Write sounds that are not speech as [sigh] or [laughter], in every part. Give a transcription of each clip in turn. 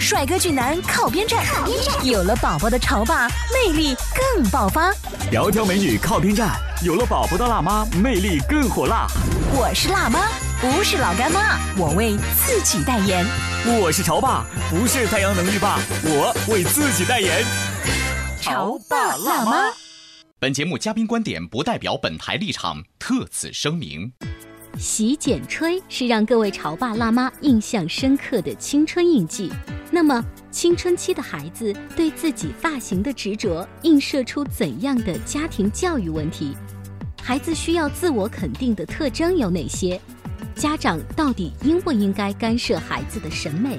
帅哥俊男靠边站，有了宝宝的潮爸魅力更爆发。窈窕美女靠边站，有了宝宝的辣妈魅力更火辣。我是辣妈，不是老干妈，我为自己代言。我是潮爸，不是太阳能浴霸，我为自己代言。潮爸辣妈。本节目嘉宾观点不代表本台立场，特此声明。洗剪吹是让各位潮爸辣妈印象深刻的青春印记。那么，青春期的孩子对自己发型的执着，映射出怎样的家庭教育问题？孩子需要自我肯定的特征有哪些？家长到底应不应该干涉孩子的审美？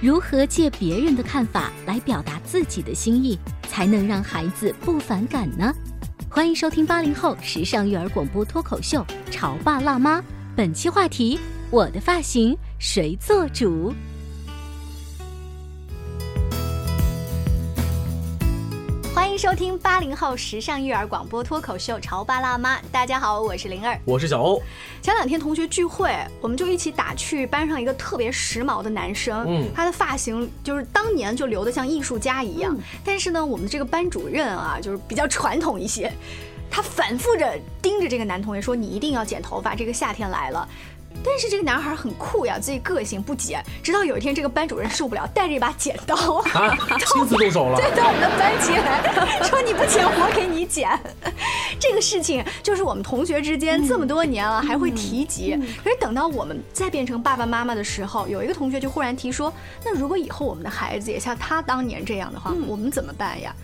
如何借别人的看法来表达自己的心意，才能让孩子不反感呢？欢迎收听八零后时尚育儿广播脱口秀《潮爸辣妈》，本期话题：我的发型谁做主？欢迎收听八零后时尚育儿广播脱口秀《潮爸辣妈》。大家好，我是灵儿，我是小欧。前两天同学聚会，我们就一起打趣班上一个特别时髦的男生，嗯，他的发型就是当年就留的像艺术家一样。但是呢，我们这个班主任啊，就是比较传统一些，他反复着盯着这个男同学说：“你一定要剪头发，这个夏天来了。”但是这个男孩很酷呀，自己个性不剪。直到有一天，这个班主任受不了，带着一把剪刀，啊，亲自动手了，对，到我们的班级来说：“你不剪，我给你剪。”这个事情就是我们同学之间这么多年了还会提及。可是等到我们再变成爸爸妈妈的时候，有一个同学就忽然提说：“那如果以后我们的孩子也像他当年这样的话，我们怎么办呀？”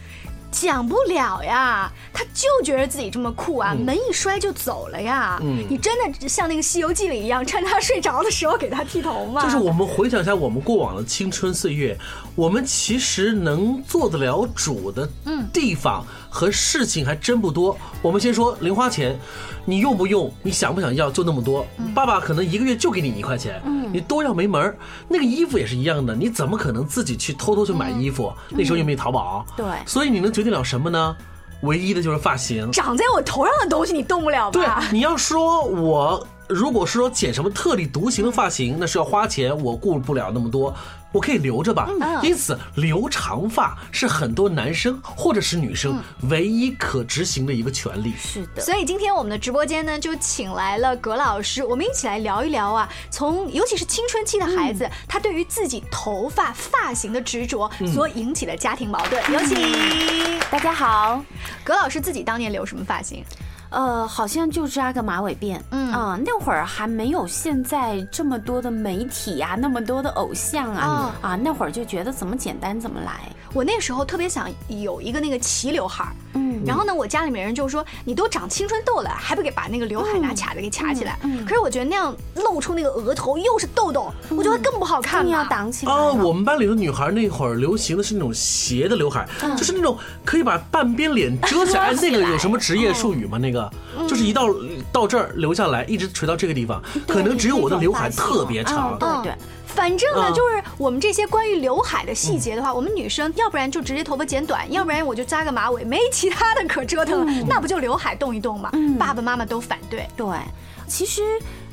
讲不了呀，他就觉得自己这么酷啊，门一摔就走了呀。嗯，你真的像那个《西游记》里一样，趁他睡着的时候给他剃头吗？就是我们回想一下我们过往的青春岁月，我们其实能做得了主的地方和事情还真不多。我们先说零花钱，你用不用？你想不想要？就那么多。爸爸可能一个月就给你一块钱，你多要没门儿。那个衣服也是一样的，你怎么可能自己去偷偷去买衣服？那时候又没有淘宝，对，所以你能决定了什么呢？唯一的就是发型。长在我头上的东西你动不了吧？对，你要说我如果是说剪什么特立独行的发型，那是要花钱，我顾不了那么多。我可以留着吧，因此留长发是很多男生或者是女生唯一可执行的一个权利。是的，所以今天我们的直播间呢，就请来了葛老师，我们一起来聊一聊啊，从尤其是青春期的孩子，他对于自己头发发型的执着所引起的家庭矛盾。有请。大家好，葛老师自己当年留什么发型？呃，好像就扎个马尾辫，嗯啊，那会儿还没有现在这么多的媒体呀，那么多的偶像啊，啊，那会儿就觉得怎么简单怎么来。我那时候特别想有一个那个齐刘海儿，嗯，然后呢，我家里面人就说你都长青春痘了，还不给把那个刘海拿卡子给卡起来？可是我觉得那样露出那个额头又是痘痘，我觉得更不好看。要挡起来。哦，我们班里的女孩那会儿流行的是那种斜的刘海，就是那种可以把半边脸遮起来。[laughs] 那个有什么职业术语吗？那个就是一到到这儿留下来，一直垂到这个地方，可能只有我的刘海特别长。对对。反正呢，就是我们这些关于刘海的细节的话，我们女生要不然就直接头发剪短，要不然我就扎个马尾，没其他的可折腾了，那不就刘海动一动嘛？爸爸妈妈都反对。对，其实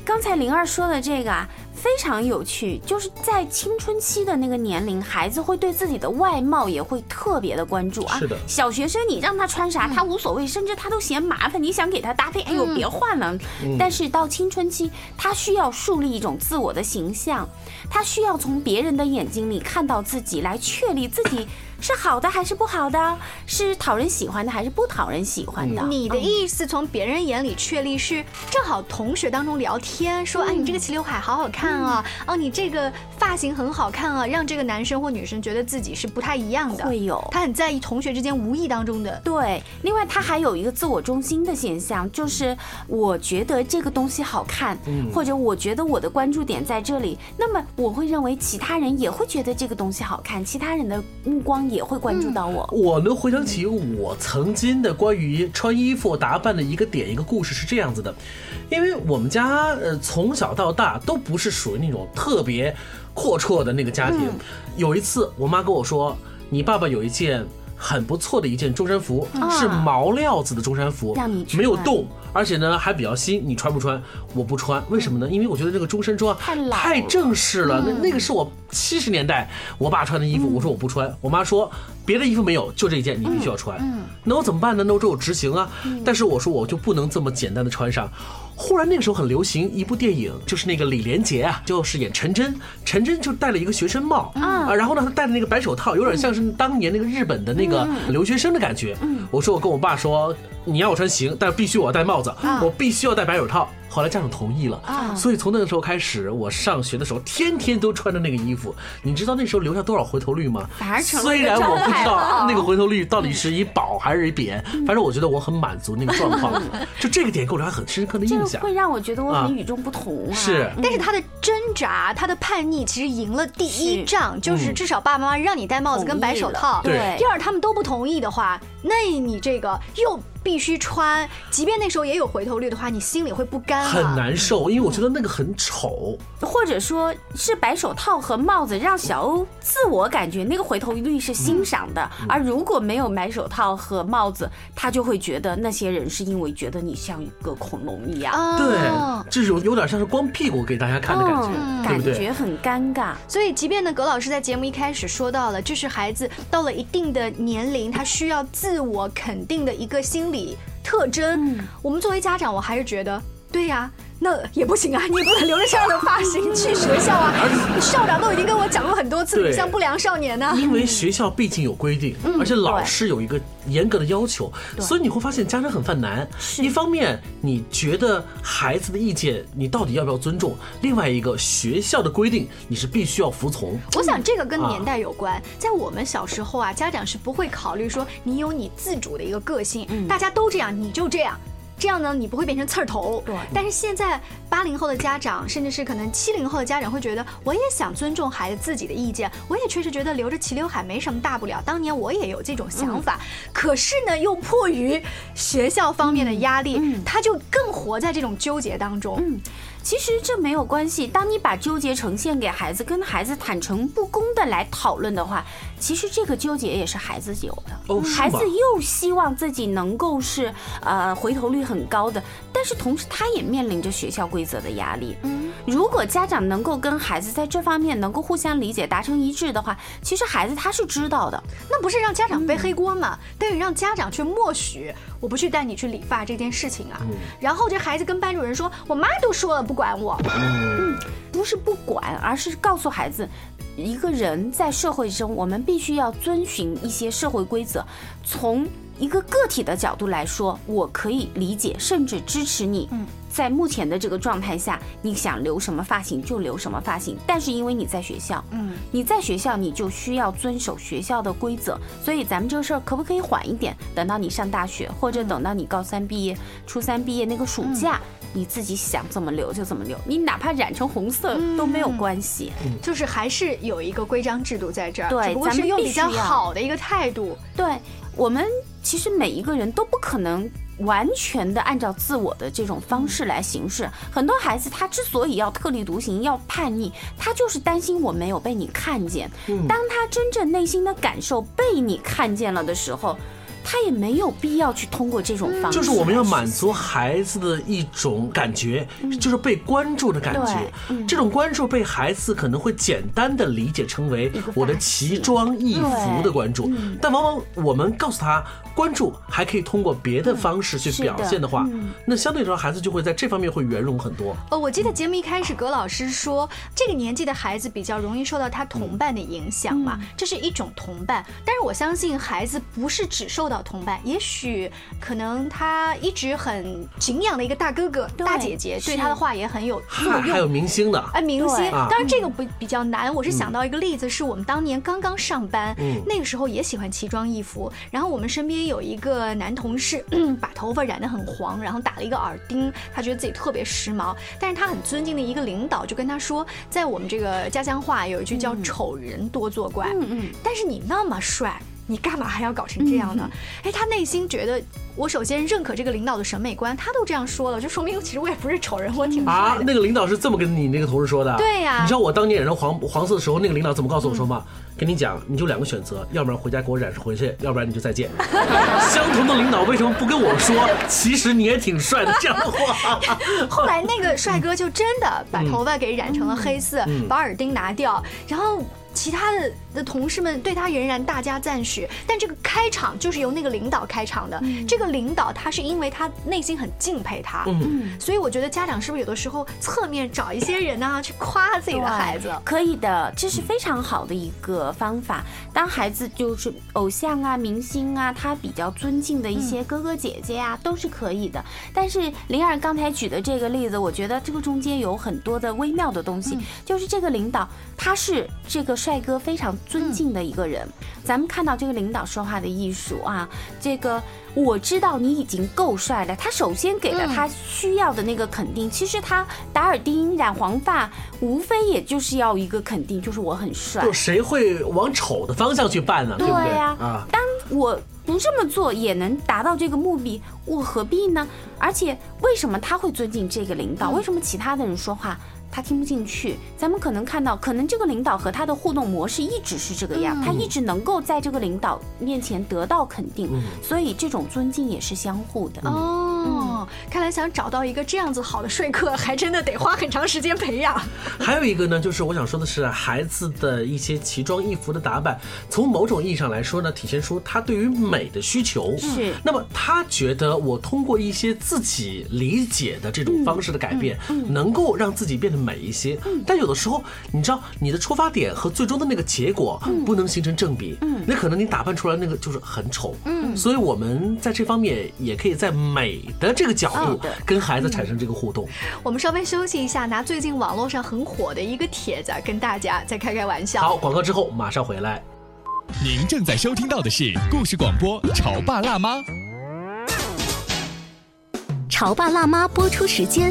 刚才灵儿说的这个啊。非常有趣，就是在青春期的那个年龄，孩子会对自己的外貌也会特别的关注啊。是的，小学生你让他穿啥，他无所谓，甚至他都嫌麻烦。你想给他搭配，哎呦，别换了。但是到青春期，他需要树立一种自我的形象，他需要从别人的眼睛里看到自己，来确立自己是好的还是不好的？是讨人喜欢的还是不讨人喜欢的？你的意思从别人眼里确立是正好同学当中聊天说，哎，你这个齐刘海好好看啊，哦，你这个发型很好看啊，让这个男生或女生觉得自己是不太一样的。会有，他很在意同学之间无意当中的。对，另外他还有一个自我中心的现象，就是我觉得这个东西好看，或者我觉得我的关注点在这里，那么我会认为其他人也会觉得这个东西好看，其他人的目光也会关注到我。我能回想起我曾经的关于穿衣服打扮的一个点一个故事是这样子的，因为我们家呃从小到大都不是属于那种特别阔绰的那个家庭。有一次我妈跟我说，你爸爸有一件。很不错的一件中山服，是毛料子的中山服，没有洞，而且呢还比较新。你穿不穿？我不穿，为什么呢？因为我觉得这个中山装太老，太正式了。那那个是我七十年代我爸穿的衣服，我说我不穿。我妈说别的衣服没有，就这一件你必须要穿。那我怎么办呢？那我只有执行啊。但是我说我就不能这么简单的穿上。忽然那个时候很流行一部电影，就是那个李连杰啊，就是演陈真，陈真就戴了一个学生帽啊，然后呢他戴的那个白手套，有点像是当年那个日本的那个留学生的感觉。我说我跟我爸说，你要我穿行，但必须我要戴帽子，我必须要戴白手套。后来家长同意了啊，所以从那个时候开始，我上学的时候天天都穿着那个衣服。你知道那时候留下多少回头率吗？反而成虽然我不知道那个回头率到底是以褒还是以贬，反正我觉得我很满足那个状况。就这个点给我留下很深刻的印象，会让我觉得我很与众不同。是，但是他的挣扎，他的叛逆，其实赢了第一仗，就是至少爸爸妈妈让你戴帽子跟白手套。对。第二，他们都不同意的话，那你这个又。必须穿，即便那时候也有回头率的话，你心里会不甘，很难受，因为我觉得那个很丑，或者说是白手套和帽子让小欧自我感觉那个回头率是欣赏的，而如果没有白手套和帽子，他就会觉得那些人是因为觉得你像一个恐龙一样，对，这种有点像是光屁股给大家看的感觉，感觉很尴尬。所以，即便呢，葛老师在节目一开始说到了，这是孩子到了一定的年龄，他需要自我肯定的一个心理。特征，我们作为家长，我还是觉得，对呀。那也不行啊，你不能留着这样的发型去学校啊！校长都已经跟我讲过很多次，你像不良少年呢。因为学校毕竟有规定，而且老师有一个严格的要求，所以你会发现家长很犯难。一方面你觉得孩子的意见你到底要不要尊重？另外一个学校的规定你是必须要服从。我想这个跟年代有关，在我们小时候啊，家长是不会考虑说你有你自主的一个个性，大家都这样你就这样。这样呢，你不会变成刺儿头。对。但是现在八零后的家长，甚至是可能七零后的家长会觉得，我也想尊重孩子自己的意见，我也确实觉得留着齐刘海没什么大不了。当年我也有这种想法，可是呢，又迫于学校方面的压力，他就更活在这种纠结当中。嗯。其实这没有关系。当你把纠结呈现给孩子，跟孩子坦诚不公的来讨论的话，其实这个纠结也是孩子有的。孩子又希望自己能够是呃回头率很高的，但是同时他也面临着学校规则的压力。嗯，如果家长能够跟孩子在这方面能够互相理解、达成一致的话，其实孩子他是知道的。那不是让家长背黑锅吗？但是让家长去默许。我不去带你去理发这件事情啊，然后这孩子跟班主任说：“我妈都说了不管我。”嗯，不是不管，而是告诉孩子，一个人在社会中，我们必须要遵循一些社会规则。从一个个体的角度来说，我可以理解甚至支持你。嗯。在目前的这个状态下，你想留什么发型就留什么发型。但是因为你在学校，嗯，你在学校你就需要遵守学校的规则。所以咱们这个事儿可不可以缓一点？等到你上大学，或者等到你高三毕业、初三毕业那个暑假，你自己想怎么留就怎么留。你哪怕染成红色都没有关系。就是还是有一个规章制度在这儿，对，咱们用比较好的一个态度。对我们其实每一个人都不可能。完全的按照自我的这种方式来行事，很多孩子他之所以要特立独行、要叛逆，他就是担心我没有被你看见。当他真正内心的感受被你看见了的时候，他也没有必要去通过这种方式。就是我们要满足孩子的一种感觉，就是被关注的感觉。这种关注被孩子可能会简单的理解成为我的奇装异服的关注，但往往我们告诉他。关注还可以通过别的方式去表现的话，那相对来说孩子就会在这方面会圆融很多。呃，我记得节目一开始葛老师说，这个年纪的孩子比较容易受到他同伴的影响嘛，这是一种同伴。但是我相信孩子不是只受到同伴，也许可能他一直很敬仰的一个大哥哥、大姐姐对他的话也很有用。[laughs] 还有明星的，哎，明星。当然这个不比较难，我是想到一个例子，是我们当年刚刚上班，那个时候也喜欢奇装异服，然后我们身边。有一个男同事 [clears throat] 把头发染得很黄，然后打了一个耳钉，他觉得自己特别时髦。但是他很尊敬的一个领导就跟他说，在我们这个家乡话有一句叫“丑人多作怪”。嗯嗯。但是你那么帅，你干嘛还要搞成这样呢？哎，他内心觉得，我首先认可这个领导的审美观，他都这样说了，就说明其实我也不是丑人，我挺帅。啊，那个领导是这么跟你那个同事说的？对呀。你知道我当年染成黄黄色的时候，那个领导怎么告诉我说吗？跟你讲，你就两个选择，要不然回家给我染上回去，要不然你就再见。相同的领导为什么不跟我说？其实你也挺帅的这样的话。[laughs] 后来那个帅哥就真的把头发给染成了黑色，把耳钉拿掉，然后。其他的的同事们对他仍然大加赞许，但这个开场就是由那个领导开场的。这个领导他是因为他内心很敬佩他，嗯，所以我觉得家长是不是有的时候侧面找一些人呢去夸自己的孩子？可以的，这是非常好的一个方法。当孩子就是偶像啊、明星啊，他比较尊敬的一些哥哥姐姐啊，都是可以的。但是灵儿刚才举的这个例子，我觉得这个中间有很多的微妙的东西，就是这个领导他是这个。帅哥非常尊敬的一个人，咱们看到这个领导说话的艺术啊，这个我知道你已经够帅了。他首先给了他需要的那个肯定，其实他打耳钉、染黄发，无非也就是要一个肯定，就是我很帅。就谁会往丑的方向去办呢？对呀，啊，当我不这么做也能达到这个目的，我何必呢？而且为什么他会尊敬这个领导？为什么其他的人说话？他听不进去，咱们可能看到，可能这个领导和他的互动模式一直是这个样，他一直能够在这个领导面前得到肯定，所以这种尊敬也是相互的。哦，看来想找到一个这样子好的说客，还真的得花很长时间培养。还有一个呢，就是我想说的是，孩子的一些奇装异服的打扮，从某种意义上来说呢，体现出他对于美的需求。是。那么他觉得我通过一些自己理解的这种方式的改变，能够让自己变得。美一些，但有的时候，你知道，你的出发点和最终的那个结果不能形成正比，那可能你打扮出来那个就是很丑。嗯，所以我们在这方面也可以在美的这个角度跟孩子产生这个互动。我们稍微休息一下，拿最近网络上很火的一个帖子跟大家再开开玩笑。好，广告之后马上回来。您正在收听到的是故事广播《潮爸辣妈》。潮爸辣妈播出时间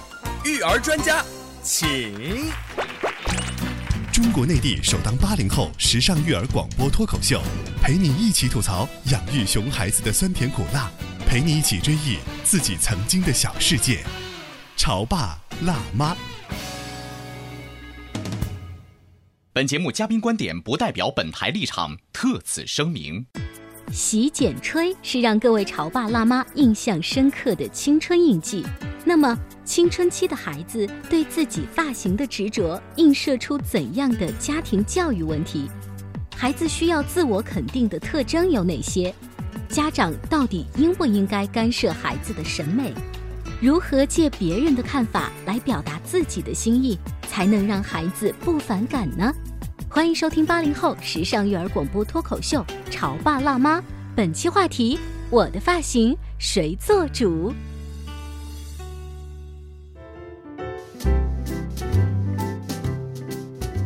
育儿专家请。中国内地首档八零后时尚育儿广播脱口秀，陪你一起吐槽养育熊孩子的酸甜苦辣，陪你一起追忆自己曾经的小世界。潮爸辣妈。本节目嘉宾观点不代表本台立场，特此声明。洗剪吹是让各位潮爸辣妈印象深刻的青春印记。那么，青春期的孩子对自己发型的执着，映射出怎样的家庭教育问题？孩子需要自我肯定的特征有哪些？家长到底应不应该干涉孩子的审美？如何借别人的看法来表达自己的心意，才能让孩子不反感呢？欢迎收听八零后时尚育儿广播脱口秀《潮爸辣妈》，本期话题：我的发型谁做主？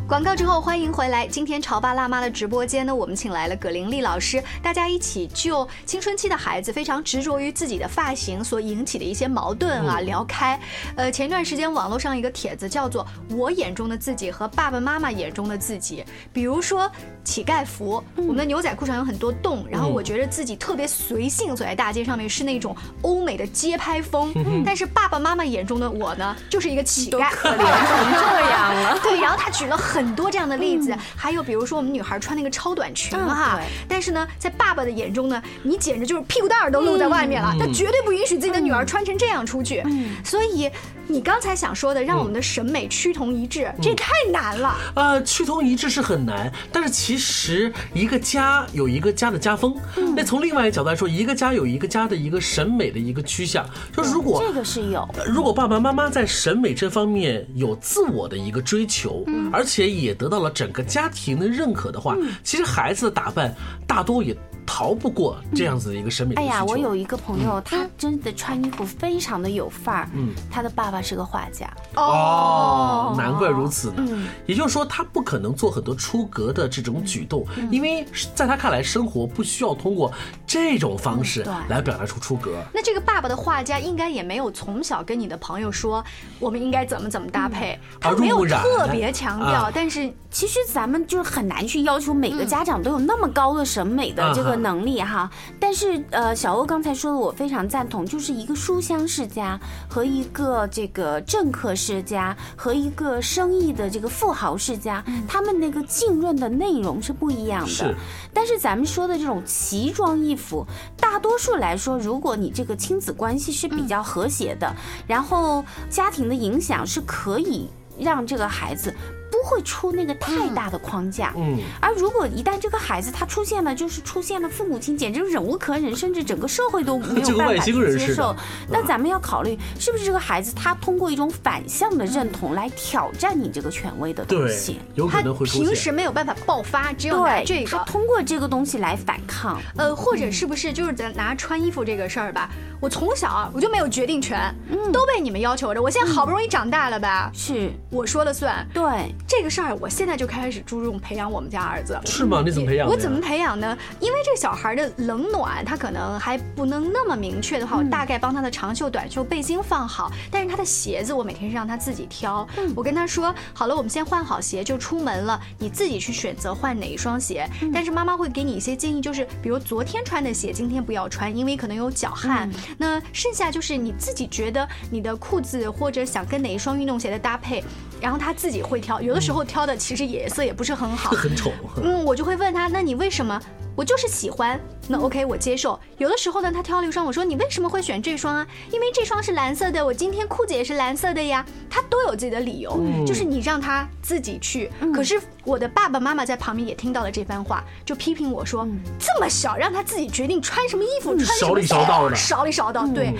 广告之后，欢迎回来。今天潮爸辣妈的直播间呢，我们请来了葛玲丽老师，大家一起就青春期的孩子非常执着于自己的发型所引起的一些矛盾啊聊开。呃，前段时间网络上一个帖子叫做“我眼中的自己和爸爸妈妈眼中的自己”，比如说乞丐服，我们的牛仔裤上有很多洞，然后我觉得自己特别随性，走在大街上面是那种欧美的街拍风，但是爸爸妈妈眼中的我呢，就是一个乞丐，可怜成这样了。[laughs] 对，然后他举了很多这样的例子，还有比如说我们女孩穿那个超短裙哈，但是呢，在爸爸的眼中呢，你简直就是屁股蛋儿都露在外面了，他绝对不允许自己的女儿穿成这样出去。所以你刚才想说的，让我们的审美趋同一致，这太难了。呃，趋同一致是很难，但是其实一个家有一个家的家风，那从另外一个角度来说，一个家有一个家的一个审美的一个趋向，就是如果这个是有，如果爸爸妈妈在审美这方面有自我的一个追求，而且也得到了整个家庭的认可的话，其实孩子的打扮大多也逃不过这样子的一个审美。哎呀，我有一个朋友，他真的穿衣服非常的有范儿。嗯，他的爸爸是个画家。哦，难怪如此呢。也就是说，他不可能做很多出格的这种举动，因为在他看来，生活不需要通过这种方式来表达出出格。那这个爸爸的画家应该也没有从小跟你的朋友说我们应该怎么怎么搭配，他没有特别强调。但是其实咱们就是很难去要求每个家长都有那么高的审美的这个能力哈。但是呃，小欧刚才说的我非常赞同，就是一个书香世家和一个这个政客世家和一个生意的这个富豪世家，他们那个浸润的内容是不一样的。是。但是咱们说的这种奇装异服，大多数来说，如果你这个亲子关系是比较和谐的，然后家庭的影响是可以让这个孩子。不会出那个太大的框架，嗯，而如果一旦这个孩子他出现了，就是出现了父母亲简直忍无可忍，甚至整个社会都没有办法 [laughs] 接受，那咱们要考虑是不是这个孩子他通过一种反向的认同来挑战你这个权威的东西，有可能会平时没有办法爆发，只有拿这个，他通过这个东西来反抗，呃，或者是不是就是咱拿穿衣服这个事儿吧？我从小我就没有决定权，都被你们要求着，我现在好不容易长大了吧？是我说了算，对。这个事儿，我现在就开始注重培养我们家儿子。是吗？你怎么培养？我怎么培养呢？因为这个小孩的冷暖，他可能还不能那么明确的话，我大概帮他的长袖、短袖、背心放好。但是他的鞋子，我每天是让他自己挑。我跟他说，好了，我们先换好鞋就出门了，你自己去选择换哪一双鞋。但是妈妈会给你一些建议，就是比如昨天穿的鞋，今天不要穿，因为可能有脚汗。那剩下就是你自己觉得你的裤子或者想跟哪一双运动鞋的搭配。然后他自己会挑，有的时候挑的其实颜色也不是很好，[laughs] 很丑。嗯，我就会问他，那你为什么？我就是喜欢，那 OK，我接受。有的时候呢，他挑了一双，我说你为什么会选这双啊？因为这双是蓝色的，我今天裤子也是蓝色的呀。他都有自己的理由，就是你让他自己去。可是我的爸爸妈妈在旁边也听到了这番话，就批评我说，这么小让他自己决定穿什么衣服，穿什么，少里少道的，少里少道，对。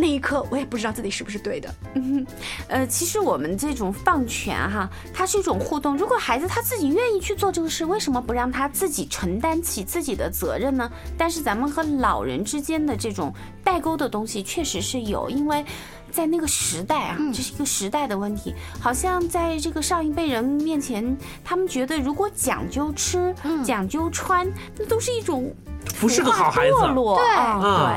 那一刻，我也不知道自己是不是对的。嗯，[laughs] 呃，其实我们这种放权哈，它是一种互动。如果孩子他自己愿意去做这个事，为什么不让他自己承担起自己的责任呢？但是咱们和老人之间的这种代沟的东西确实是有，因为在那个时代啊，这是一个时代的问题。好像在这个上一辈人面前，他们觉得如果讲究吃、讲究穿，那都是一种。不是个好孩子，对，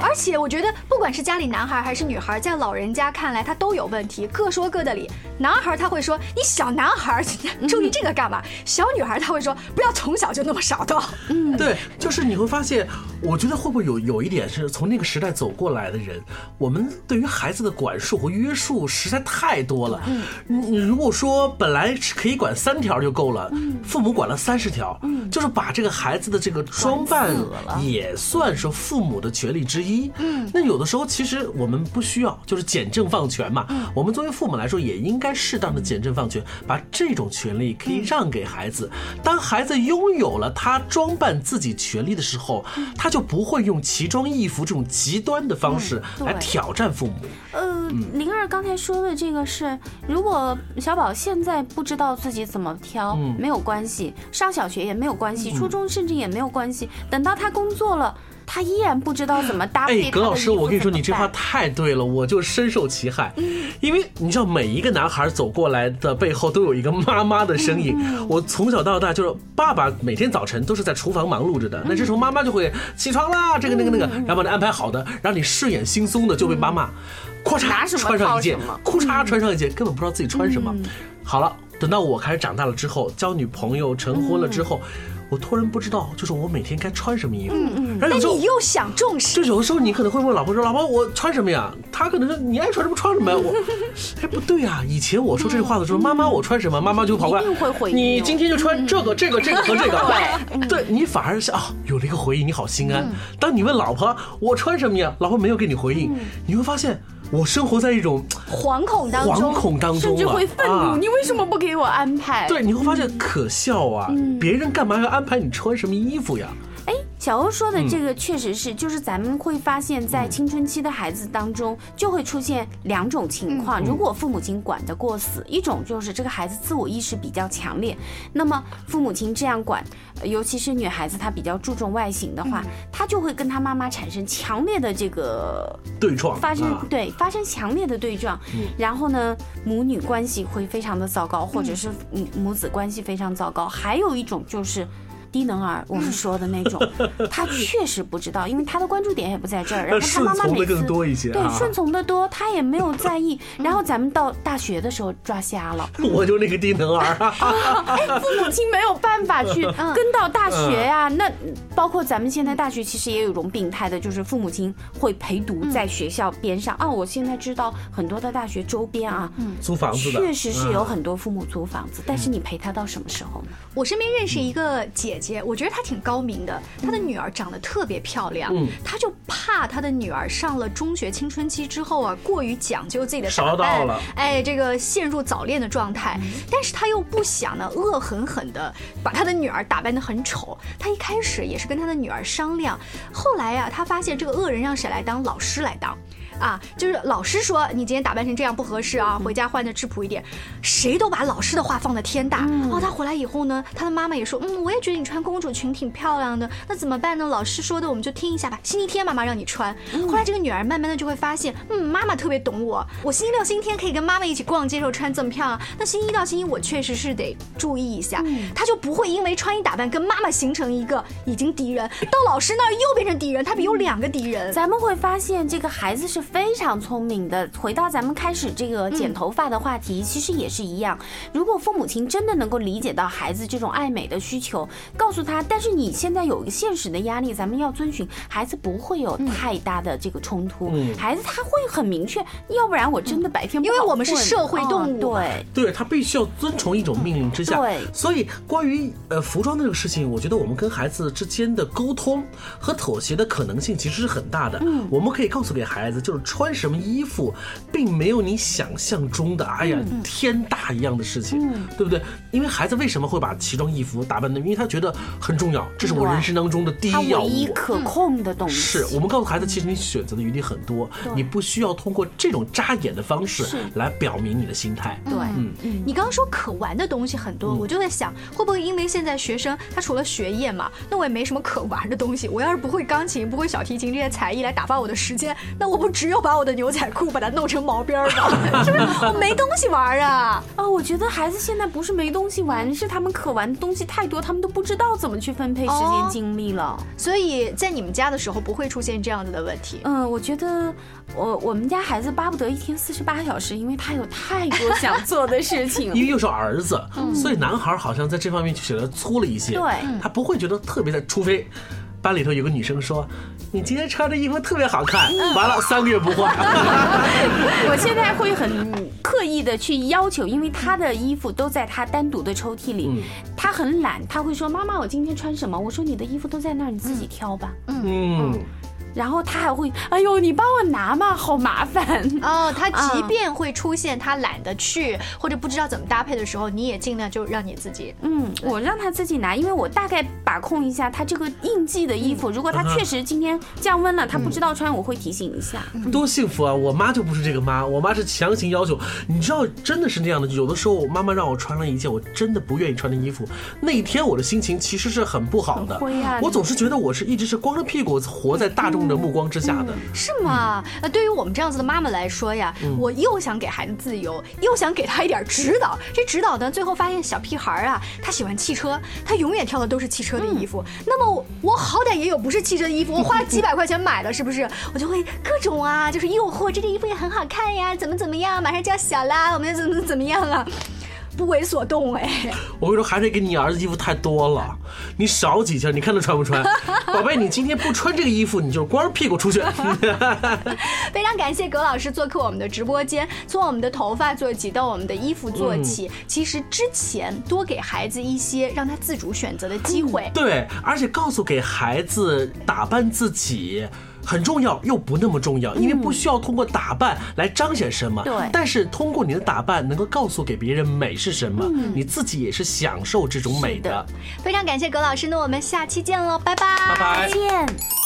而且我觉得不管是家里男孩还是女孩，在老人家看来他都有问题，各说各的理。男孩他会说你小男孩注意这个干嘛？小女孩他会说不要从小就那么少的。嗯，对，就是你会发现，我觉得会不会有有一点是从那个时代走过来的人，我们对于孩子的管束和约束实在太多了。嗯，你如果说本来是可以管三条就够了，父母管了三十条，就是把这个孩子的这个装扮。也算是父母的权利之一。嗯，那有的时候其实我们不需要，就是简政放权嘛。嗯，我们作为父母来说，也应该适当的简政放权，把这种权利可以让给孩子。当孩子拥有了他装扮自己权利的时候，他就不会用奇装异服这种极端的方式来挑战父母。呃，灵儿刚才说的这个是，如果小宝现在不知道自己怎么挑，没有关系，上小学也没有关系，初中甚至也没有关系。等到他工作了，他依然不知道怎么搭配。哎，葛老师，我跟你说，你这话太……对了，我就深受其害。因为你知道，每一个男孩走过来的背后都有一个妈妈的身影。我从小到大就是爸爸每天早晨都是在厨房忙碌着的，那这时候妈妈就会起床啦，这个那个那个，然后把你安排好的，让你睡眼惺忪的就被妈妈，咔嚓穿上一件，裤嚓穿上一件，根本不知道自己穿什么。好了，等到我开始长大了之后，交女朋友、成婚了之后。我突然不知道，就是我每天该穿什么衣服。嗯嗯。那你又想重视？就有的时候你可能会问老婆说：“老婆，我穿什么呀？”她可能说：“你爱穿什么穿什么。”我，[laughs] 哎，不对呀！以前我说这句话的时候，妈妈我穿什么，妈妈就跑过来。你今天就穿这个、这个、这个和这个。对。对你反而是啊，有了一个回应，你好心安。当你问老婆我穿什么呀，老婆没有给你回应，你会发现。我生活在一种惶恐当中，惶恐当中，甚至会愤怒。你为什么不给我安排？对，你会发现可笑啊！别人干嘛要安排你穿什么衣服呀？哎。小欧说的这个确实是，就是咱们会发现，在青春期的孩子当中，就会出现两种情况。如果父母亲管得过死，一种就是这个孩子自我意识比较强烈，那么父母亲这样管，尤其是女孩子，她比较注重外形的话，她就会跟她妈妈产生强烈的这个对撞，发生对发生强烈的对撞，然后呢，母女关系会非常的糟糕，或者是母母子关系非常糟糕。还有一种就是。低能儿，我们说的那种，他确实不知道，因为他的关注点也不在这儿。[laughs] 然后他妈妈每次对顺从的多，他也没有在意。然后咱们到大学的时候抓瞎了，我就那个低能儿。[laughs] 哎，父母亲没有办法去 [laughs] 跟到大学呀。那包括咱们现在大学其实也有一种病态的，就是父母亲会陪读在学校边上啊。我现在知道很多的大学周边啊，租房子确实是有很多父母租房子，但是你陪他到什么时候呢？我身边认识一个姐。姐，我觉得她挺高明的。她的女儿长得特别漂亮，她就怕她的女儿上了中学青春期之后啊，过于讲究自己的打扮，哎，这个陷入早恋的状态。但是她又不想呢，恶狠狠的把她的女儿打扮的很丑。她一开始也是跟她的女儿商量，后来呀，她发现这个恶人让谁来当？老师来当。啊，就是老师说你今天打扮成这样不合适啊，回家换的质朴一点。谁都把老师的话放的天大。哦，他回来以后呢，他的妈妈也说，嗯，我也觉得你穿公主裙挺漂亮的。那怎么办呢？老师说的我们就听一下吧。星期天妈妈让你穿。后来这个女儿慢慢的就会发现，嗯，妈妈特别懂我。我星期六、星期天可以跟妈妈一起逛街时候穿这么漂亮。那星期一到星期我确实是得注意一下。他就不会因为穿衣打扮跟妈妈形成一个已经敌人，到老师那儿又变成敌人。他比有两个敌人。咱们会发现这个孩子是。非常聪明的，回到咱们开始这个剪头发的话题，其实也是一样。如果父母亲真的能够理解到孩子这种爱美的需求，告诉他，但是你现在有一个现实的压力，咱们要遵循，孩子不会有太大的这个冲突。孩子他会很明确，要不然我真的白天因为我们是社会动物，对对，他必须要遵从一种命令之下。对，所以关于呃服装这个事情，我觉得我们跟孩子之间的沟通和妥协的可能性其实是很大的。嗯，我们可以告诉给孩子就。穿什么衣服，并没有你想象中的哎呀天大一样的事情，对不对？因为孩子为什么会把奇装异服打扮的？因为他觉得很重要，这是我人生当中的第一要务，唯一可控的东西。是我们告诉孩子，其实你选择的余地很多，你不需要通过这种扎眼的方式来表明你的心态。对，嗯嗯。你刚刚说可玩的东西很多，我就在想，会不会因为现在学生他除了学业嘛，那我也没什么可玩的东西。我要是不会钢琴，不会小提琴这些才艺来打发我的时间，那我不只有把我的牛仔裤把它弄成毛边儿的，[laughs] 是不是？我没东西玩啊！啊，我觉得孩子现在不是没东西玩，是他们可玩的东西太多，他们都不知道怎么去分配时间精力了。所以在你们家的时候不会出现这样子的问题。嗯，我觉得我我们家孩子巴不得一天四十八小时，因为他有太多想 [laughs] 做的事情。因为又是儿子，所以男孩好像在这方面就显得粗了一些。对，他不会觉得特别的，除非。班里头有个女生说：“你今天穿的衣服特别好看。”完了，三个月不换。[laughs] 我现在会很刻意的去要求，因为她的衣服都在她单独的抽屉里。她很懒，她会说：“妈妈，我今天穿什么？”我说：“你的衣服都在那儿，你自己挑吧。”嗯。然后他还会，哎呦，你帮我拿嘛，好麻烦。哦，[laughs] 他即便会出现他懒得去或者不知道怎么搭配的时候，你也尽量就让你自己。嗯，我让他自己拿，因为我大概把控一下他这个应季的衣服。如果他确实今天降温了，他不知道穿，我会提醒一下。多幸福啊！我妈就不是这个妈，我妈是强行要求。你知道，真的是那样的。有的时候，我妈妈让我穿了一件我真的不愿意穿的衣服，那一天我的心情其实是很不好的。我总是觉得我是一直是光着屁股活在大众的目光之下的。是吗？那对于我们这样子的妈妈来说呀，我又想给孩子自由，又想给他一点指导。这指导呢，最后发现小屁孩啊，他喜欢汽车，他永远挑的都是汽车的衣服。那么我好歹也有不是汽车的衣服，我花几百块钱买的，是不是？我就会各种啊，就是诱惑，这件衣服也很好看呀，怎么怎么样，马上就要小啦，我们怎么怎么样啊？不为所动哎！我跟你说，还是给你儿子衣服太多了，你少几件，你看他穿不穿？[laughs] 宝贝，你今天不穿这个衣服，你就光着屁股出去。[laughs] 非常感谢葛老师做客我们的直播间，从我们的头发做起，到我们的衣服做起。其实之前多给孩子一些让他自主选择的机会。对，而且告诉给孩子打扮自己。很重要又不那么重要，因为不需要通过打扮来彰显什么。对，但是通过你的打扮能够告诉给别人美是什么，你自己也是享受这种美的。非常感谢葛老师，那我们下期见喽，拜拜，拜拜，再见。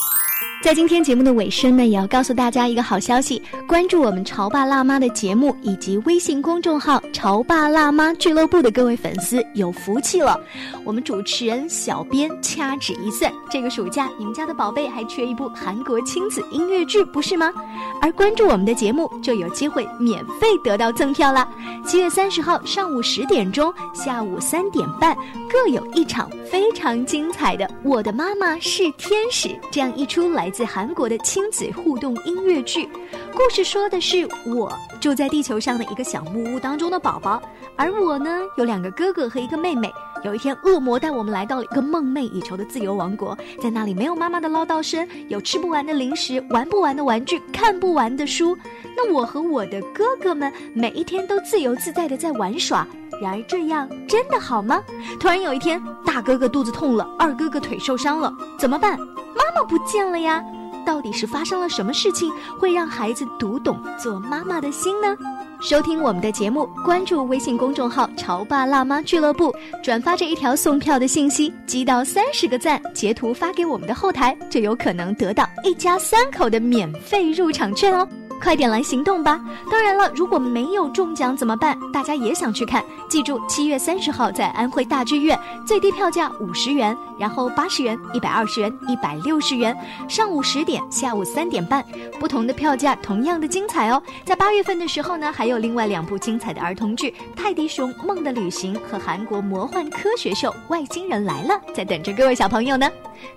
在今天节目的尾声呢，也要告诉大家一个好消息：关注我们潮爸辣妈的节目以及微信公众号“潮爸辣妈俱乐部”的各位粉丝有福气了。我们主持人、小编掐指一算，这个暑假你们家的宝贝还缺一部韩国亲子音乐剧，不是吗？而关注我们的节目就有机会免费得到赠票啦！七月三十号上午十点钟、下午三点半各有一场非常精彩的《我的妈妈是天使》这样一出来。来自韩国的亲子互动音乐剧，故事说的是我住在地球上的一个小木屋当中的宝宝，而我呢有两个哥哥和一个妹妹。有一天，恶魔带我们来到了一个梦寐以求的自由王国，在那里没有妈妈的唠叨声，有吃不完的零食，玩不完的玩具，看不完的书。那我和我的哥哥们每一天都自由自在的在玩耍。然而这样真的好吗？突然有一天，大哥哥肚子痛了，二哥哥腿受伤了，怎么办？妈妈不见了呀！到底是发生了什么事情，会让孩子读懂做妈妈的心呢？收听我们的节目，关注微信公众号“潮爸辣妈俱乐部”，转发这一条送票的信息，积到三十个赞，截图发给我们的后台，就有可能得到一家三口的免费入场券哦。快点来行动吧！当然了，如果没有中奖怎么办？大家也想去看，记住七月三十号在安徽大剧院，最低票价五十元，然后八十元、一百二十元、一百六十元。上午十点，下午三点半，不同的票价，同样的精彩哦。在八月份的时候呢，还有另外两部精彩的儿童剧《泰迪熊梦的旅行》和韩国魔幻科学秀《外星人来了》在等着各位小朋友呢。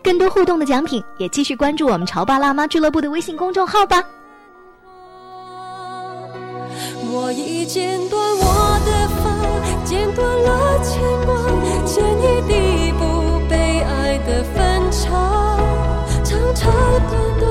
更多互动的奖品，也继续关注我们潮爸辣妈俱乐部的微信公众号吧。我已剪断我的发，剪断了牵挂，剪一地不被爱的分岔，长长短短，